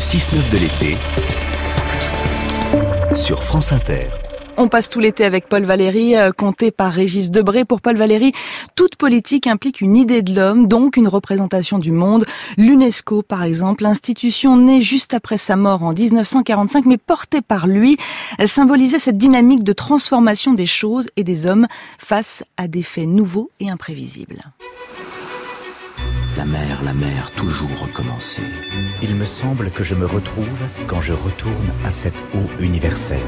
6-9 de l'été sur France Inter. On passe tout l'été avec Paul Valéry, euh, compté par Régis Debré. Pour Paul Valéry, toute politique implique une idée de l'homme, donc une représentation du monde. L'UNESCO, par exemple, l'institution née juste après sa mort en 1945, mais portée par lui, symbolisait cette dynamique de transformation des choses et des hommes face à des faits nouveaux et imprévisibles. La mer, la mer, toujours recommencer. Il me semble que je me retrouve quand je retourne à cette eau universelle.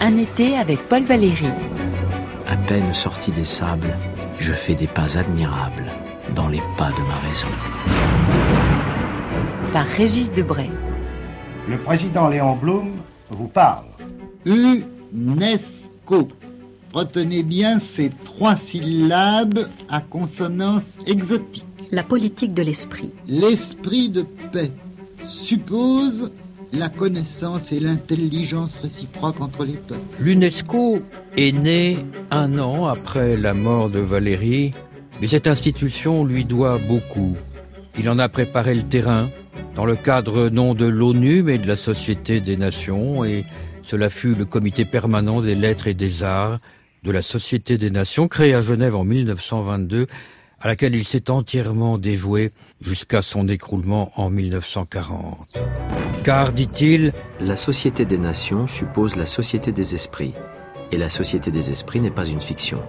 Un été avec Paul Valéry. À peine sorti des sables, je fais des pas admirables dans les pas de ma raison. Par Régis Debray. Le président Léon Blum vous parle. UNESCO. Retenez bien ces trois syllabes à consonance exotique. La politique de l'esprit. L'esprit de paix suppose la connaissance et l'intelligence réciproque entre les peuples. L'UNESCO est née un an après la mort de Valérie, mais cette institution lui doit beaucoup. Il en a préparé le terrain, dans le cadre non de l'ONU, mais de la Société des Nations, et cela fut le comité permanent des lettres et des arts de la Société des Nations, créé à Genève en 1922, à laquelle il s'est entièrement dévoué jusqu'à son écroulement en 1940. Car, dit-il, La Société des Nations suppose la Société des Esprits, et la Société des Esprits n'est pas une fiction.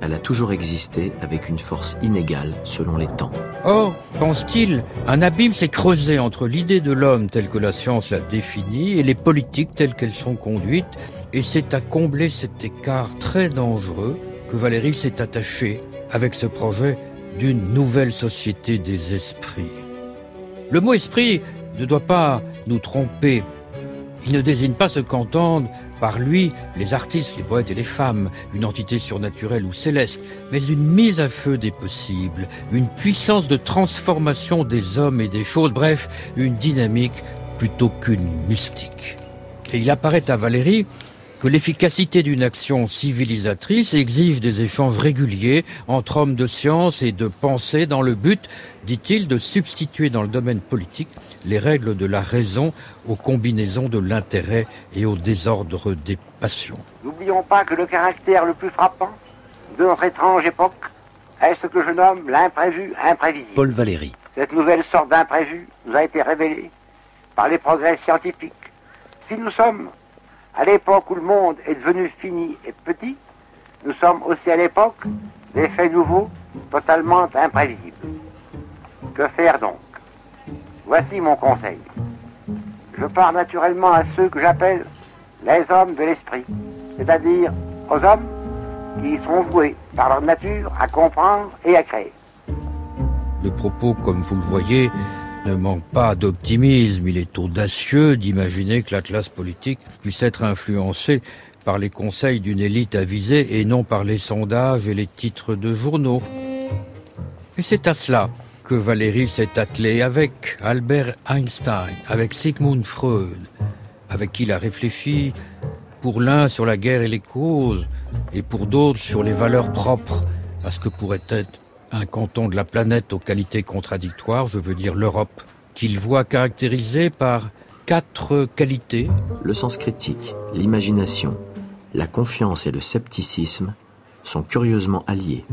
Elle a toujours existé avec une force inégale selon les temps. Or, pense-t-il, un abîme s'est creusé entre l'idée de l'homme telle que la science l'a définie et les politiques telles qu'elles sont conduites, et c'est à combler cet écart très dangereux que Valérie s'est attachée avec ce projet d'une nouvelle société des esprits. Le mot esprit ne doit pas nous tromper. Il ne désigne pas ce qu'entendent par lui les artistes, les poètes et les femmes, une entité surnaturelle ou céleste, mais une mise à feu des possibles, une puissance de transformation des hommes et des choses, bref, une dynamique plutôt qu'une mystique. Et il apparaît à Valérie que l'efficacité d'une action civilisatrice exige des échanges réguliers entre hommes de science et de pensée dans le but, dit-il, de substituer dans le domaine politique les règles de la raison aux combinaisons de l'intérêt et au désordre des passions. N'oublions pas que le caractère le plus frappant de notre étrange époque est ce que je nomme l'imprévu imprévisible. Paul Valéry. Cette nouvelle sorte d'imprévu nous a été révélée par les progrès scientifiques. Si nous sommes à l'époque où le monde est devenu fini et petit, nous sommes aussi à l'époque des faits nouveaux, totalement imprévisibles. Que faire donc? Voici mon conseil. Je pars naturellement à ceux que j'appelle les hommes de l'esprit, c'est-à-dire aux hommes qui sont voués par leur nature à comprendre et à créer. Le propos, comme vous le voyez, ne manque pas d'optimisme. Il est audacieux d'imaginer que la classe politique puisse être influencée par les conseils d'une élite avisée et non par les sondages et les titres de journaux. Et c'est à cela que Valérie s'est attelée avec Albert Einstein, avec Sigmund Freud, avec qui il a réfléchi pour l'un sur la guerre et les causes, et pour d'autres sur les valeurs propres à ce que pourrait être un canton de la planète aux qualités contradictoires, je veux dire l'Europe, qu'il voit caractérisée par quatre qualités. Le sens critique, l'imagination, la confiance et le scepticisme sont curieusement alliés.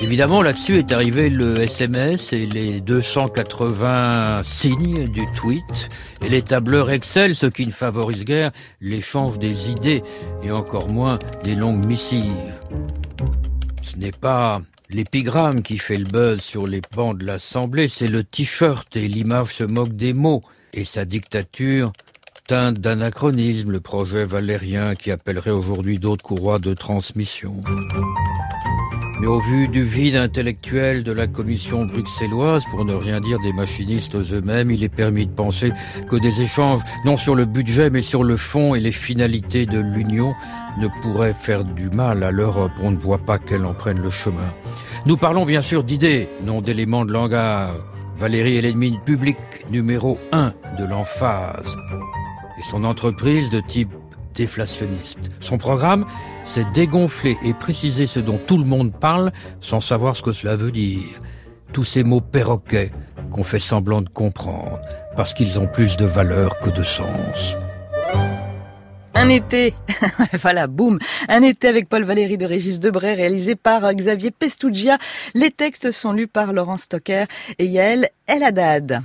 Évidemment, là-dessus est arrivé le SMS et les 280 signes du tweet et les tableurs Excel, ce qui ne favorise guère l'échange des idées et encore moins les longues missives. Ce n'est pas l'épigramme qui fait le buzz sur les bancs de l'Assemblée, c'est le t-shirt et l'image se moque des mots et sa dictature teinte d'anachronisme, le projet valérien qui appellerait aujourd'hui d'autres courroies de transmission. Mais au vu du vide intellectuel de la commission bruxelloise, pour ne rien dire des machinistes eux-mêmes, il est permis de penser que des échanges, non sur le budget, mais sur le fond et les finalités de l'Union, ne pourraient faire du mal à l'Europe. On ne voit pas qu'elle en prenne le chemin. Nous parlons bien sûr d'idées, non d'éléments de langage. Valérie est l'ennemi public numéro un de l'emphase. Et son entreprise de type déflationniste. Son programme, c'est dégonfler et préciser ce dont tout le monde parle sans savoir ce que cela veut dire. Tous ces mots perroquets qu'on fait semblant de comprendre, parce qu'ils ont plus de valeur que de sens. Un été, voilà, boum, un été avec Paul Valéry de Régis Debray, réalisé par Xavier Pestougia. Les textes sont lus par Laurent Stocker et Yael Eladad.